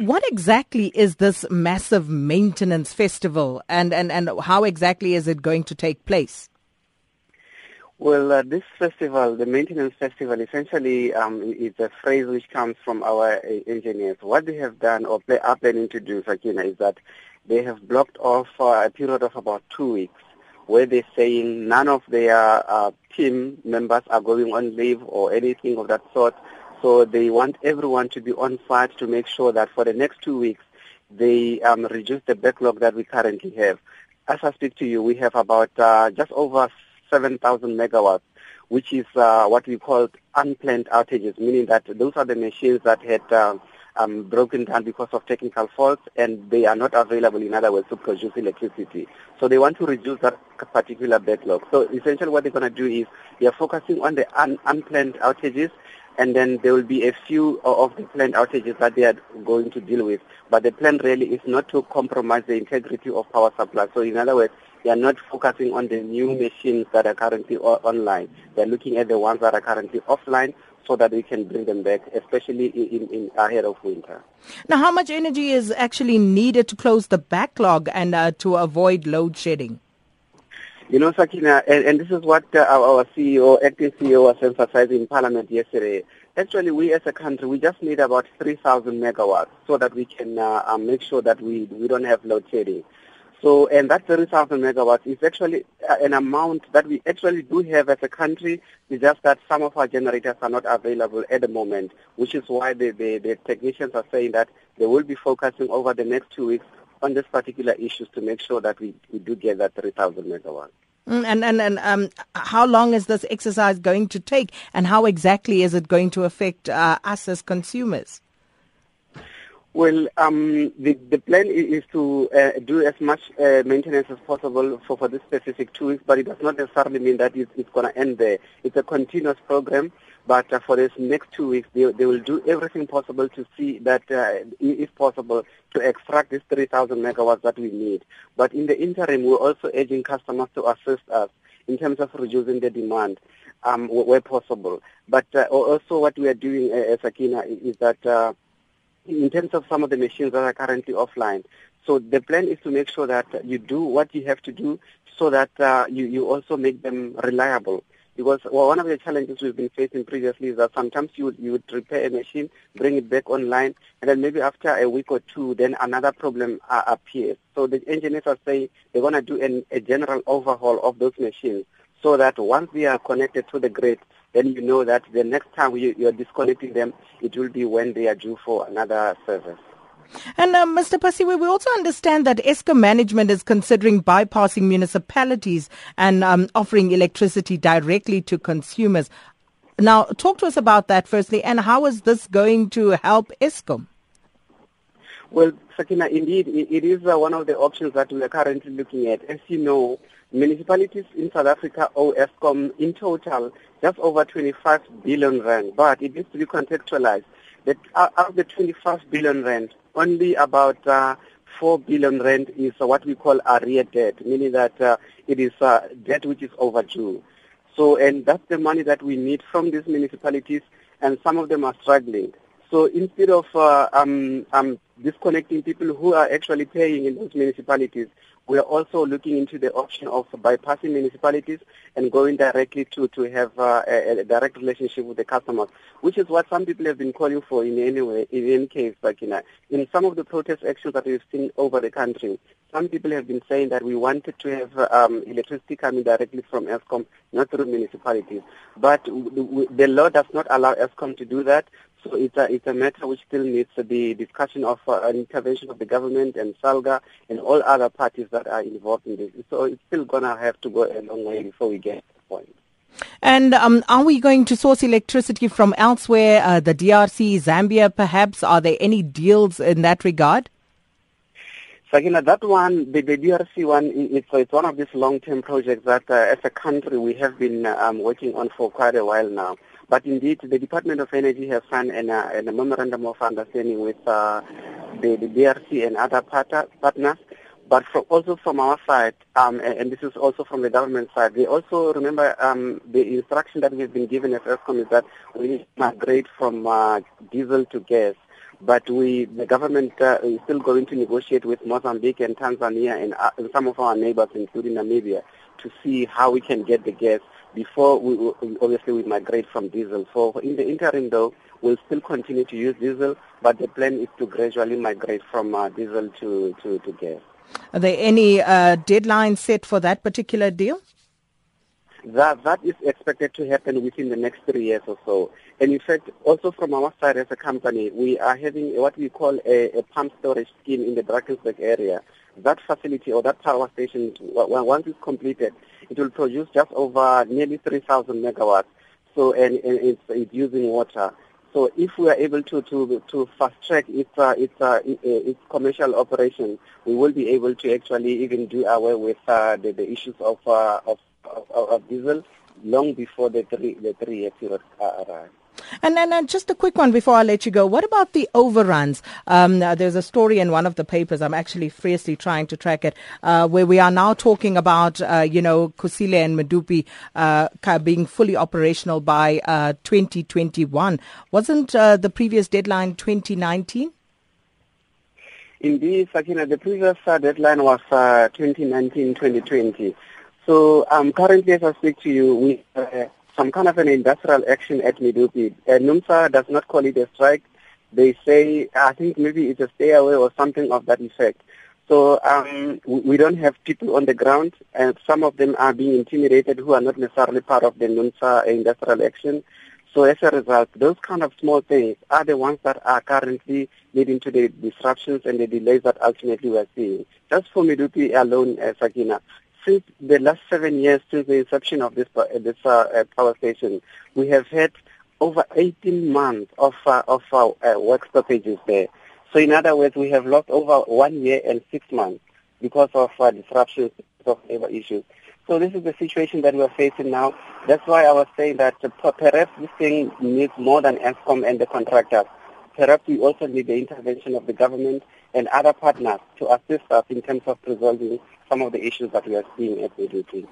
What exactly is this massive maintenance festival and, and, and how exactly is it going to take place? Well, uh, this festival, the maintenance festival, essentially um, is a phrase which comes from our uh, engineers. What they have done or play, are planning to do, Sakina, is that they have blocked off uh, a period of about two weeks where they're saying none of their uh, team members are going on leave or anything of that sort. So they want everyone to be on site to make sure that for the next two weeks they um, reduce the backlog that we currently have. As I speak to you, we have about uh, just over 7,000 megawatts, which is uh, what we call unplanned outages, meaning that those are the machines that had uh, um, broken down because of technical faults and they are not available, in other words, to produce electricity. So they want to reduce that particular backlog. So essentially what they're going to do is they are focusing on the un- unplanned outages and then there will be a few of the planned outages that they are going to deal with. But the plan really is not to compromise the integrity of power supply. So in other words, they are not focusing on the new machines that are currently online. They are looking at the ones that are currently offline so that we can bring them back, especially in, in ahead of winter. Now, how much energy is actually needed to close the backlog and uh, to avoid load shedding? You know, Sakina, and, and this is what uh, our, CEO, acting CEO, was emphasizing in Parliament yesterday. Actually, we as a country, we just need about 3,000 megawatts so that we can uh, uh, make sure that we, we don't have load shedding. So, and that 3,000 megawatts is actually uh, an amount that we actually do have as a country. It's just that some of our generators are not available at the moment, which is why the, the, the technicians are saying that they will be focusing over the next two weeks on this particular issue to make sure that we, we do get that 3,000 megawatts. Mm, and and, and um, how long is this exercise going to take, and how exactly is it going to affect uh, us as consumers? Well, um, the, the plan is to uh, do as much uh, maintenance as possible for, for this specific two weeks, but it does not necessarily mean that it's, it's going to end there. It's a continuous program, but uh, for this next two weeks, they, they will do everything possible to see that, uh, if possible, to extract this 3,000 megawatts that we need. But in the interim, we're also urging customers to assist us in terms of reducing the demand um, where possible. But uh, also what we are doing uh, as Akina is that uh, in terms of some of the machines that are currently offline. So the plan is to make sure that you do what you have to do so that uh, you, you also make them reliable. Because well, one of the challenges we've been facing previously is that sometimes you would, you would repair a machine, bring it back online, and then maybe after a week or two, then another problem uh, appears. So the engineers are saying they're going to do an, a general overhaul of those machines so that once they are connected to the grid, then you know that the next time you, you are disconnecting them, it will be when they are due for another service. And uh, Mr. Phasiwe, we also understand that Eskom management is considering bypassing municipalities and um, offering electricity directly to consumers. Now, talk to us about that firstly, and how is this going to help Eskom? Well, Sakina, indeed, it is uh, one of the options that we are currently looking at. As you know, municipalities in South Africa owe Eskom in total just over 25 billion rand, but it needs to be contextualized that out of the 25 billion rand, only about uh, 4 billion rand is uh, what we call arrear debt, meaning that uh, it is uh, debt which is overdue. So, and that's the money that we need from these municipalities, and some of them are struggling. So instead of uh, um, um, disconnecting people who are actually paying in those municipalities, we are also looking into the option of bypassing municipalities and going directly to, to have uh, a, a, direct relationship with the customers, which is what some people have been calling for in any way, in any case. Like in, in some of the protest actions that we've seen over the country, some people have been saying that we wanted to have um, electricity coming directly from Eskom, not through municipalities. But the, the law does not allow Eskom to do that. So it's a, it's a matter which still needs the discussion of uh, an intervention of the government and SALGA and all other parties that are involved in this. So it's still going to have to go a long way before we get to the point. And um, are we going to source electricity from elsewhere, uh, the DRC, Zambia perhaps? Are there any deals in that regard? Sakina, that one, the, the DRC one, it's, it's one of these long-term projects that uh, as a country we have been um, working on for quite a while now. But indeed, the Department of Energy has signed an, uh, a memorandum of understanding with uh, the, the DRC and other partners. But for, also from our side, um, and, and, this is also from the government side, we also remember um, the instruction that we've been given as Eskom is that we need to migrate from uh, diesel to gas. but we, the government uh, is still going to negotiate with Mozambique and Tanzania and, uh, and some of our neighbors, including Namibia, to see how we can get the gas before we, obviously we migrate from diesel. So in the interim, though, we'll still continue to use diesel, but the plan is to gradually migrate from uh, diesel to, to, to gas. Are there any uh, deadlines set for that particular deal? That that is expected to happen within the next three years or so. And in fact, also from our side as a company, we are having what we call a, a pump storage scheme in the Drakensberg area. That facility or that power station, once it's completed, it will produce just over nearly 3,000 megawatts. So, and, and it's, it's using water. So if we are able to to to fast track its uh, its uh, its commercial operation, we will be able to actually even do away with uh, the, the issues of, uh, of, of of diesel long before the three the three year period uh, arrives. And then uh, just a quick one before I let you go. What about the overruns? Um, uh, there's a story in one of the papers. I'm actually fiercely trying to track it, uh, where we are now talking about, uh, you know, Kusile and Medupi uh, being fully operational by 2021. Uh, Wasn't the previous deadline 2019? Indeed, Sakina, the previous deadline was 2019-2020. So um, currently, as I speak to you, we some kind of an industrial action at Medupi. Uh, NUMSA does not call it a strike. They say, I think maybe it's a stay away or something of that effect. So um, we don't have people on the ground, and some of them are being intimidated who are not necessarily part of the NUMSA industrial action. So as a result, those kind of small things are the ones that are currently leading to the disruptions and the delays that ultimately we're seeing. Just for Medupi alone, uh, Sakina, since the last seven years, since the inception of this, uh, this uh, uh, power station, we have had over 18 months of, uh, of uh, work stoppages there. So in other words, we have lost over one year and six months because of uh, disruptions of labor issues. So this is the situation that we're facing now. That's why I was saying that perhaps this thing needs more than Eskom and the contractors. Perhaps we also need the intervention of the government and other partners to assist us in terms of resolving some of the issues that we are seeing at ADT.